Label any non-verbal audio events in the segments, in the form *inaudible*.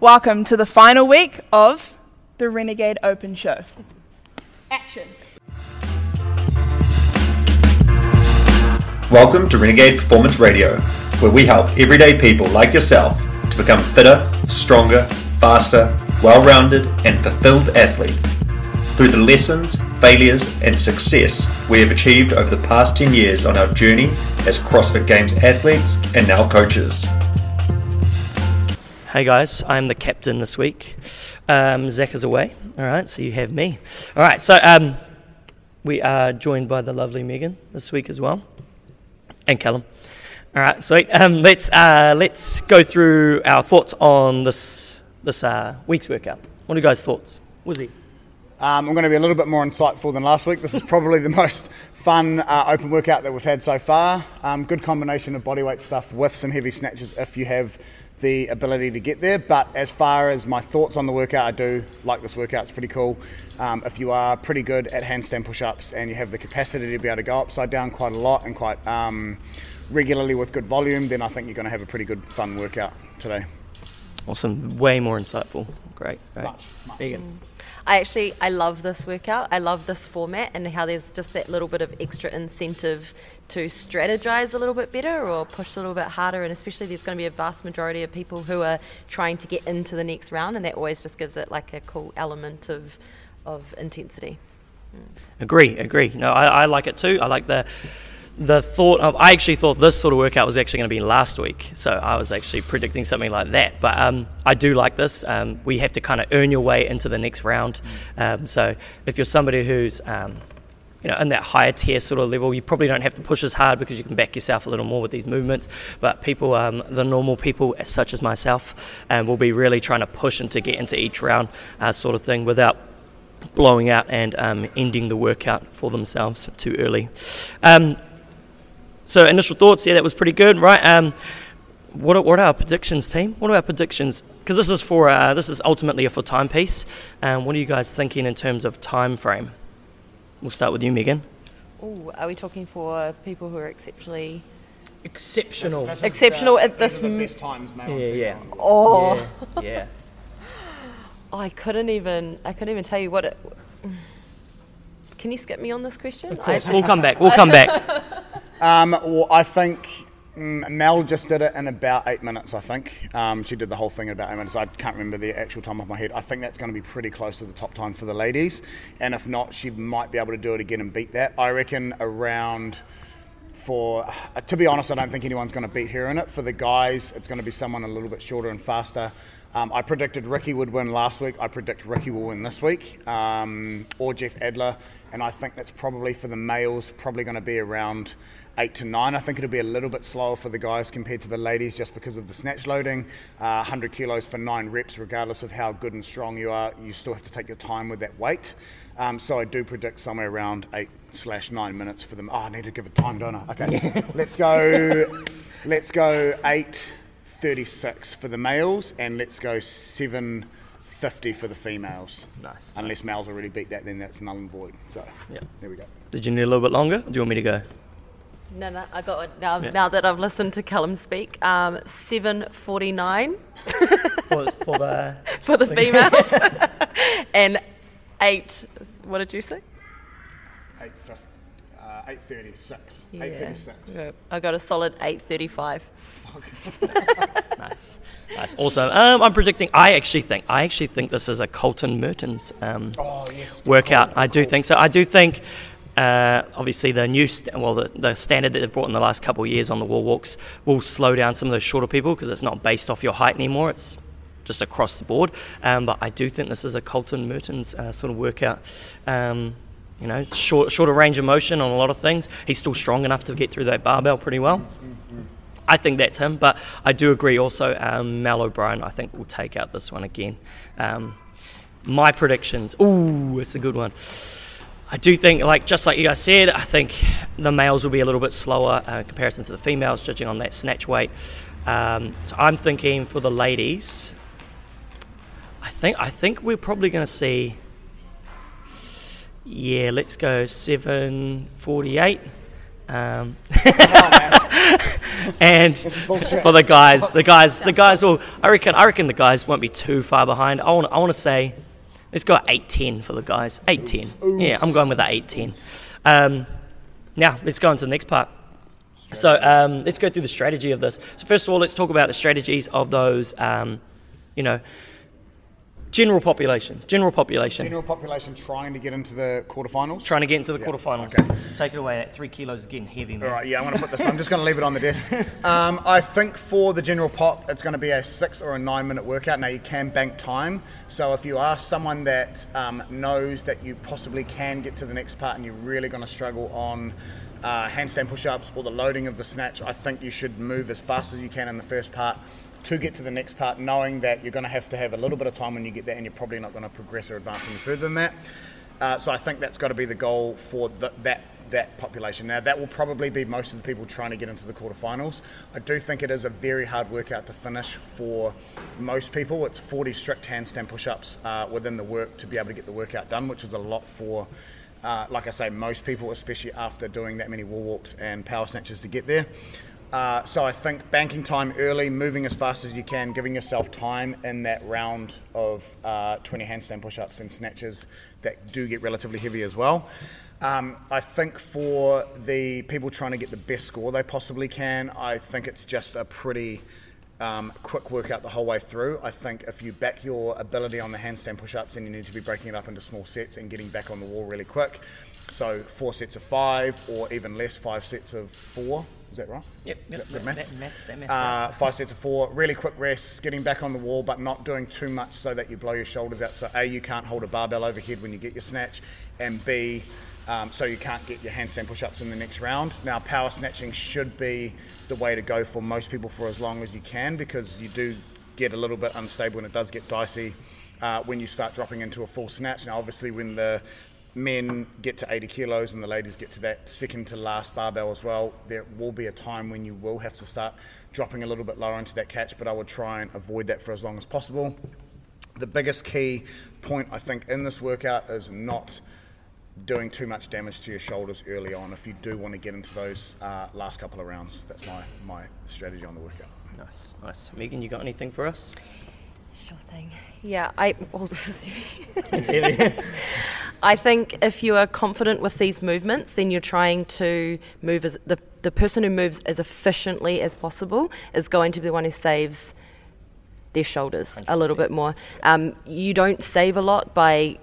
welcome to the final week of the Renegade Open Show. Action. Welcome to Renegade Performance Radio, where we help everyday people like yourself to become fitter, stronger, faster, well rounded, and fulfilled athletes. Through the lessons, failures, and success we have achieved over the past 10 years on our journey as CrossFit Games athletes and now coaches. Hey guys, I'm the captain this week. Um, Zach is away. All right, so you have me. All right, so um, we are joined by the lovely Megan this week as well, and Callum. All right, sweet. Um, let's uh, let's go through our thoughts on this this uh, week's workout. What are you guys' thoughts? Wizzy? Um, I'm going to be a little bit more insightful than last week. This is probably the *laughs* most fun uh, open workout that we've had so far. Um, good combination of bodyweight stuff with some heavy snatches if you have the ability to get there. But as far as my thoughts on the workout, I do like this workout. It's pretty cool. Um, if you are pretty good at handstand push-ups and you have the capacity to be able to go upside down quite a lot and quite um, regularly with good volume, then I think you're going to have a pretty good fun workout today. Awesome, way more insightful. Great, great. Much, much. I actually I love this workout. I love this format and how there's just that little bit of extra incentive to strategize a little bit better or push a little bit harder and especially there's going to be a vast majority of people who are trying to get into the next round and that always just gives it like a cool element of of intensity. Agree, agree. No, I, I like it too. I like the the thought of. I actually thought this sort of workout was actually going to be last week, so I was actually predicting something like that. But um, I do like this. Um, we have to kind of earn your way into the next round. Um, so if you're somebody who's um, you know, in that higher tier sort of level, you probably don't have to push as hard because you can back yourself a little more with these movements. But people, um, the normal people, such as myself, um, will be really trying to push and to get into each round, uh, sort of thing, without blowing out and um, ending the workout for themselves too early. Um, so initial thoughts, yeah, that was pretty good, right? Um, what are, what are our predictions, team? What are our predictions? Because this is for uh, this is ultimately a for timepiece. Um, what are you guys thinking in terms of time frame? We'll start with you, Megan. Oh, are we talking for people who are exceptionally Exceptional. This is Exceptional the- at this are the m- best times, Yeah, yeah. female. Oh, Yeah, yeah. *laughs* I couldn't even I couldn't even tell you what it Can you skip me on this question? Of course, we'll come back. We'll *laughs* come back. Um, well, I think mm, Mel just did it in about eight minutes. I think um, she did the whole thing in about eight minutes. I can't remember the actual time off my head. I think that's going to be pretty close to the top time for the ladies, and if not, she might be able to do it again and beat that. I reckon around. For uh, to be honest, I don't think anyone's going to beat her in it. For the guys, it's going to be someone a little bit shorter and faster. Um, I predicted Ricky would win last week. I predict Ricky will win this week, um, or Jeff Adler, and I think that's probably for the males, probably going to be around eight to nine. I think it'll be a little bit slower for the guys compared to the ladies, just because of the snatch loading. Uh, 100 kilos for nine reps, regardless of how good and strong you are, you still have to take your time with that weight. Um, so I do predict somewhere around eight slash nine minutes for them. Oh, I need to give it time, don't I? Okay, *laughs* let's go. Let's go eight thirty-six for the males, and let's go seven fifty for the females. Nice, Unless males already beat that, then that's null and void. So Yeah. there we go. Did you need a little bit longer? Do you want me to go? No, no, I got it now. Yeah. Now that I've listened to Callum speak, um, seven forty nine For, for the *laughs* for the females, *laughs* and eight. What did you say? Eight fifty. Uh, eight thirty-six. Yeah. Eight thirty-six. Yeah, I got a solid eight thirty five. nice, nice, awesome. Um, I'm predicting. I actually think. I actually think this is a Colton Mertens um, Oh yes. workout. call, I do call. think so. I do think. Uh, obviously, the new st- well, the, the standard that they've brought in the last couple of years on the wall walks will slow down some of those shorter people because it's not based off your height anymore. It's just across the board. Um, but I do think this is a Colton Mertens uh, sort of workout. Um, you know, short, shorter range of motion on a lot of things. He's still strong enough to get through that barbell pretty well. I think that's him, but I do agree also. Um, Mal O'Brien, I think, will take out this one again. Um, my predictions. Ooh, it's a good one. I do think, like just like you guys said, I think the males will be a little bit slower uh, in comparison to the females, judging on that snatch weight. Um, so I'm thinking for the ladies. I think I think we're probably going to see. Yeah, let's go seven forty-eight. Um, *laughs* and for the guys, the guys, the guys will. I reckon. I reckon the guys won't be too far behind. I want. I want to say, let's go eight ten for the guys. Eight ten. Yeah, I'm going with that eight ten. Um, now let's go on to the next part. So um, let's go through the strategy of this. So first of all, let's talk about the strategies of those. Um, you know, general population. General population. General population trying to get into the quarterfinals. Trying to get into the Yeah, quarterfinals. okay. Take it away. That three kilos is getting heavy, man. All right, yeah, I'm going to put this. I'm just going to leave it on the desk. *laughs* Um, I think for the general pop, it's going to be a six or a nine minute workout. Now you can bank time, so if you are someone that um, knows that you possibly can get to the next part and you're really going to struggle on uh, handstand push-ups or the loading of the snatch, I think you should move as fast as you can in the first part to get to the next part, knowing that you're going to have to have a little bit of time when you get there, and you're probably not going to progress or advance any further than that. Uh, so I think that's got to be the goal for the, that that population. Now that will probably be most of the people trying to get into the quarterfinals. I do think it is a very hard workout to finish for most people. It's 40 strict handstand push-ups uh, within the work to be able to get the workout done, which is a lot for. Uh, like I say, most people, especially after doing that many wall walks and power snatches to get there. Uh, so I think banking time early, moving as fast as you can, giving yourself time in that round of uh, 20 handstand push-ups and snatches that do get relatively heavy as well. Um, I think for the people trying to get the best score they possibly can, I think it's just a pretty um, quick workout the whole way through. I think if you back your ability on the handstand push-ups, then you need to be breaking it up into small sets and getting back on the wall really quick. So four sets of five, or even less, five sets of four. Is that right? Yep, yep, that- maths? that maths- that maths, Uh, five sets of four, really quick rests, getting back on the wall, but not doing too much so that you blow your shoulders out. So A, you can't hold a barbell overhead when you get your snatch, and B, um, so you can't get your handstand push-ups in the next round. Now, power snatching should be the way to go for most people for as long as you can because you do get a little bit unstable and it does get dicey uh, when you start dropping into a full snatch. Now, obviously, when the men get to 80 kilos and the ladies get to that second to last barbell as well, there will be a time when you will have to start dropping a little bit lower into that catch, but I would try and avoid that for as long as possible. The biggest key point I think in this workout is not doing too much damage to your shoulders early on if you do want to get into those uh, last couple of rounds. That's my, my strategy on the workout. Nice, nice. Megan, you got anything for us? Sure thing. Yeah, I. Oh, this is heavy. *laughs* It's heavy. I think if you are confident with these movements, then you're trying to move as the the person who moves as efficiently as possible is going to be the one who saves their shoulders a little bit more. Um, you don't save a lot by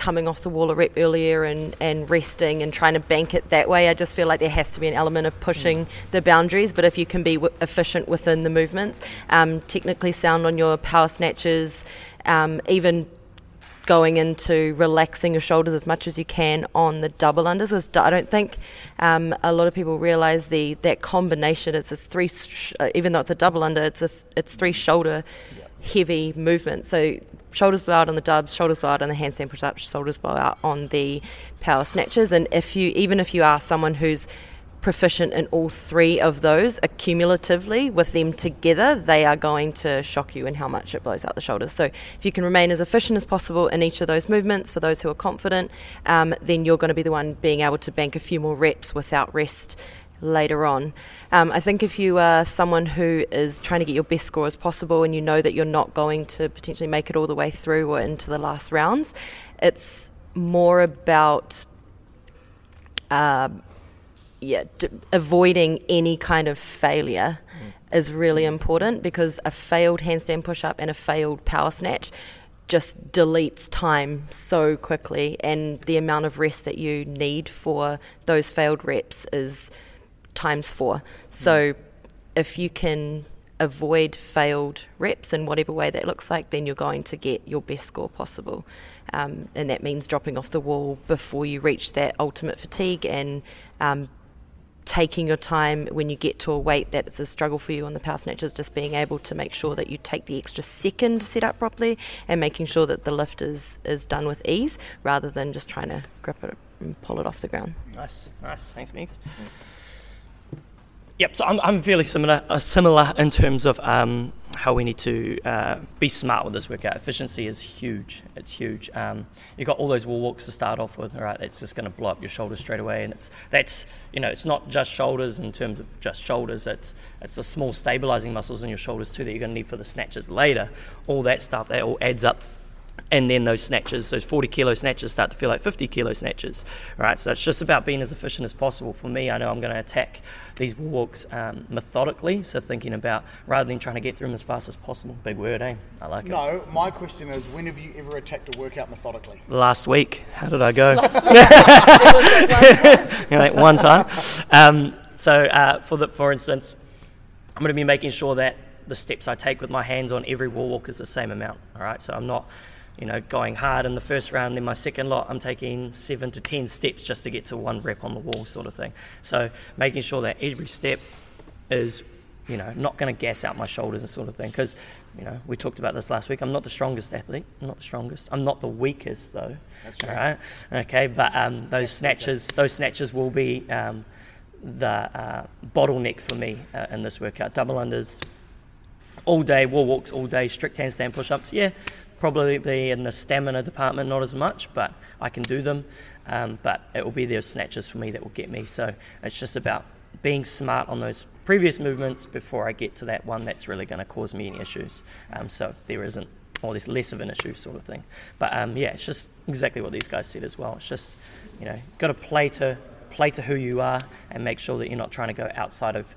coming off the wall a rep earlier and, and resting and trying to bank it that way. I just feel like there has to be an element of pushing the boundaries, but if you can be w- efficient within the movements, um, technically sound on your power snatches, um, even going into relaxing your shoulders as much as you can on the double unders. I don't think um, a lot of people realize the that combination. It's a three, sh- even though it's a double under, it's a it's three shoulder heavy movement. So shoulders blow out on the dubs, shoulders blow out on the handstand push-ups, shoulders blow out on the power snatches. And if you even if you are someone who's proficient in all three of those accumulatively with them together, they are going to shock you in how much it blows out the shoulders. So, if you can remain as efficient as possible in each of those movements for those who are confident, um, then you're going to be the one being able to bank a few more reps without rest later on. Um, I think if you are someone who is trying to get your best score as possible and you know that you're not going to potentially make it all the way through or into the last rounds, it's more about um, yeah, d- avoiding any kind of failure is really important because a failed handstand push up and a failed power snatch just deletes time so quickly, and the amount of rest that you need for those failed reps is times four. So, if you can avoid failed reps in whatever way that looks like, then you're going to get your best score possible. Um, and that means dropping off the wall before you reach that ultimate fatigue and um, taking your time when you get to a weight that it's a struggle for you on the power snatches, just being able to make sure that you take the extra second to set up properly and making sure that the lift is, is done with ease rather than just trying to grip it and pull it off the ground. nice, nice. Thanks, Megs. Yep, so I'm, I'm fairly similar, uh, similar in terms of um, how we need to uh, be smart with this workout. Efficiency is huge. It's huge. Um, you've got all those wall walks to start off with, right? That's just going to blow up your shoulders straight away, and it's that's you know it's not just shoulders in terms of just shoulders. It's it's the small stabilizing muscles in your shoulders too that you're going to need for the snatches later. All that stuff that all adds up and then those snatches, those 40 kilo snatches, start to feel like 50 kilo snatches, right? So it's just about being as efficient as possible. For me, I know I'm going to attack these walks um, methodically, so thinking about rather than trying to get through them as fast as possible. Big word, eh? I like it. No, my question is, when have you ever attacked a workout methodically? Last week, how did I go? *laughs* *laughs* like one time. Um, so, uh, for the, for instance, I'm going to be making sure that the steps I take with my hands on every wall walk is the same amount. All right, so I'm not you know, going hard in the first round. In my second lot, I'm taking seven to ten steps just to get to one rep on the wall, sort of thing. So making sure that every step is, you know, not going to gas out my shoulders and sort of thing. Because, you know, we talked about this last week. I'm not the strongest athlete. I'm not the strongest. I'm not the weakest though. That's right. all right. Okay, but um, those snatches, those snatches will be um, the uh, bottleneck for me uh, in this workout. Double unders all day, wall walks all day, strict handstand push-ups. Yeah, probably be in the stamina department, not as much, but I can do them. Um, but it will be those snatches for me that will get me. So it's just about being smart on those previous movements before I get to that one that's really going to cause me any issues. Um, so there isn't, or there's less of an issue, sort of thing. But um, yeah, it's just exactly what these guys said as well. It's just, you know, got to play to play to who you are and make sure that you're not trying to go outside of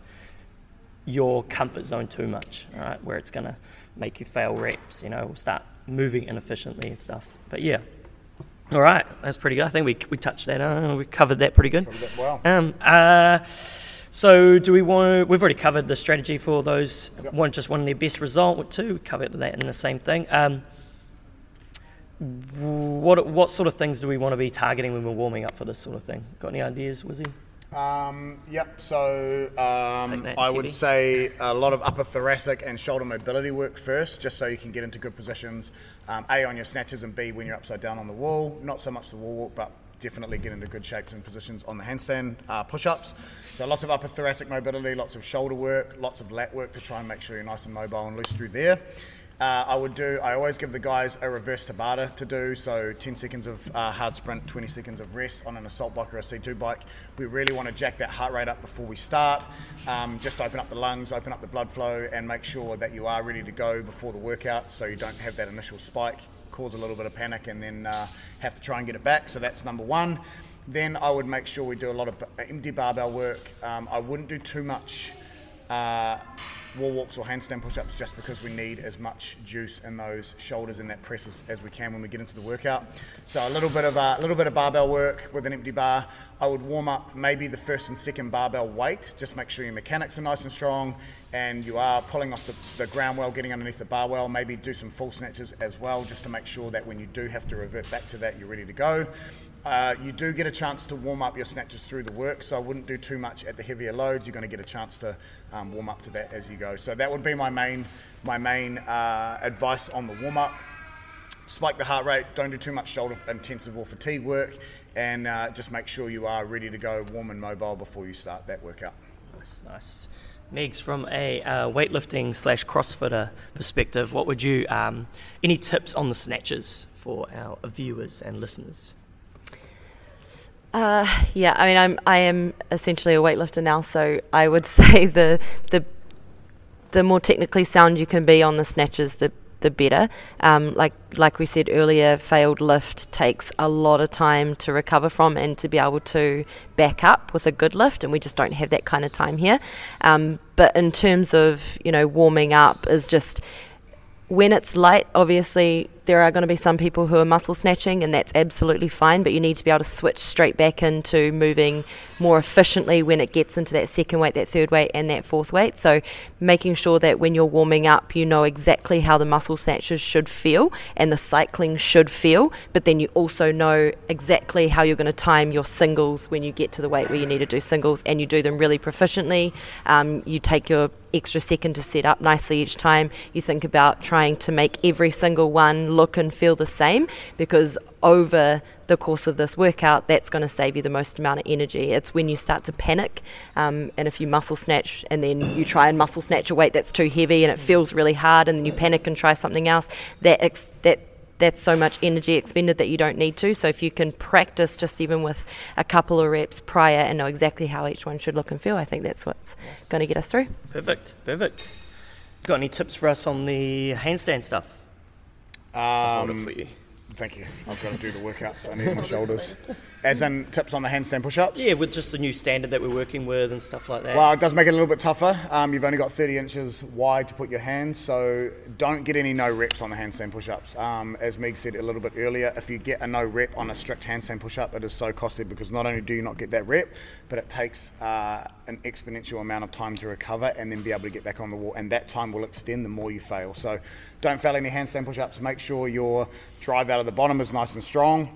your comfort zone too much, right, where it's going to make you fail reps, you know, start moving inefficiently and stuff. But yeah. All right, that's pretty good. I think we, we touched that. Uh, we covered that pretty good. That well. Um, uh, so do we want? To, we've already covered the strategy for those. Yep. One just wanting their best result. Two we covered that in the same thing. Um, what what sort of things do we want to be targeting when we're warming up for this sort of thing? Got any ideas, Wizzy? Um, yep, so um, that, I would say a lot of upper thoracic and shoulder mobility work first, just so you can get into good positions. Um, a, on your snatches, and B, when you're upside down on the wall. Not so much the wall walk, but definitely get into good shapes and positions on the handstand uh, push ups. So lots of upper thoracic mobility, lots of shoulder work, lots of lat work to try and make sure you're nice and mobile and loose through there. Uh, I would do. I always give the guys a reverse Tabata to do. So 10 seconds of uh, hard sprint, 20 seconds of rest on an assault bike or a C2 bike. We really want to jack that heart rate up before we start. Um, just open up the lungs, open up the blood flow, and make sure that you are ready to go before the workout, so you don't have that initial spike, cause a little bit of panic, and then uh, have to try and get it back. So that's number one. Then I would make sure we do a lot of b- empty barbell work. Um, I wouldn't do too much uh, wall walks or handstand push-ups just because we need as much juice in those shoulders and that press as, as we can when we get into the workout. So a little bit of a little bit of barbell work with an empty bar. I would warm up maybe the first and second barbell weight. Just make sure your mechanics are nice and strong and you are pulling off the, the ground well, getting underneath the bar well. Maybe do some full snatches as well, just to make sure that when you do have to revert back to that, you're ready to go. Uh, you do get a chance to warm up your snatches through the work, so I wouldn't do too much at the heavier loads. You're going to get a chance to um, warm up to that as you go. So that would be my main my main uh, advice on the warm up. Spike the heart rate. Don't do too much shoulder intensive or fatigue work, and uh, just make sure you are ready to go, warm and mobile before you start that workout. Nice, nice. Megs, from a uh, weightlifting slash CrossFitter perspective, what would you, um, any tips on the snatches for our viewers and listeners? Uh, yeah, I mean, I'm I am essentially a weightlifter now, so I would *laughs* say the the the more technically sound you can be on the snatches, the the better. Um, like like we said earlier, failed lift takes a lot of time to recover from and to be able to back up with a good lift, and we just don't have that kind of time here. Um, but in terms of you know warming up, is just when it's light, obviously there are going to be some people who are muscle snatching, and that's absolutely fine. But you need to be able to switch straight back into moving more efficiently when it gets into that second weight, that third weight, and that fourth weight. So making sure that when you're warming up, you know exactly how the muscle snatches should feel and the cycling should feel. But then you also know exactly how you're going to time your singles when you get to the weight where you need to do singles, and you do them really proficiently. Um, you take your extra second to set up nicely each time. You think about trying to make every single one look and feel the same because over the course of this workout, that's going to save you the most amount of energy. It's when you start to panic, um, and if you muscle snatch and then you try and muscle snatch a weight that's too heavy and it feels really hard, and then you panic and try something else, that ex- that that's so much energy expended that you don't need to. So if you can practice just even with a couple of reps prior and know exactly how each one should look and feel, I think that's what's yes. going to get us through. Perfect, perfect. Got any tips for us on the handstand stuff? Um, for you. Thank you. I've got to do the workouts. I need my *laughs* shoulders. As in tips on the handstand push-ups? Yeah, with just the new standard that we're working with and stuff like that. Well, it does make it a little bit tougher. Um, you've only got 30 inches wide to put your hands, so don't get any no reps on the handstand push-ups. Um, as Meg said a little bit earlier, if you get a no rep on a strict handstand push-up, it is so costly because not only do you not get that rep, but it takes uh, an exponential amount of time to recover and then be able to get back on the wall, and that time will extend the more you fail. So don't fail any handstand push-ups. Make sure your drive out of the bottom is nice and strong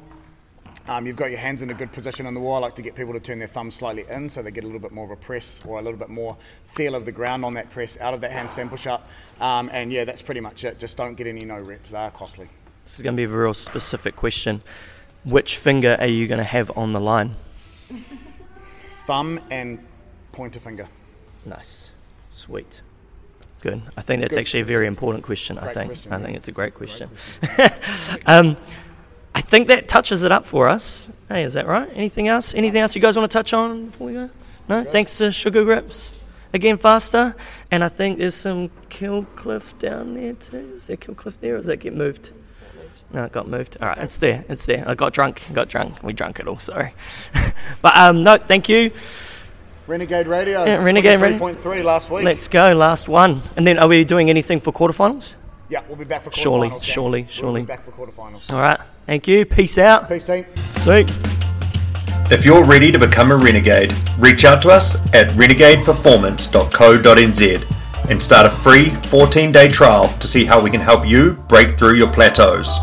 um, you've got your hands in a good position on the wall. I like to get people to turn their thumbs slightly in so they get a little bit more of a press or a little bit more feel of the ground on that press out of that handstand push up. Um, and yeah, that's pretty much it. Just don't get any no reps, they are costly. This is going to be a real specific question. Which finger are you going to have on the line? *laughs* Thumb and pointer finger. Nice. Sweet. Good. I think that's Good. actually a very important question. Great I think. Question, I think it's a great question. Great question. *laughs* um, I think that touches it up for us. Hey, is that right? Anything else? Anything else you guys want to touch on before we go? No? Thanks to Sugar Grips. Again, faster. And I think there's some Kill Cliff down there too. Is there Kill Cliff there or does that get moved? No, it got moved. All right, it's there. It's there. I got drunk. Got drunk. We drunk it all. Sorry. *laughs* but um, no, thank you. Renegade Radio. Yeah, Renegade Radio. 3.3 last week. Let's go. Last one. And then are we doing anything for quarterfinals? Yeah, we'll be back for quarterfinals. Surely, surely, surely. We'll be back for quarterfinals. All right. Thank you. Peace out. Peace, team. Sweet. If you're ready to become a renegade, reach out to us at renegadeperformance.co.nz and start a free 14 day trial to see how we can help you break through your plateaus.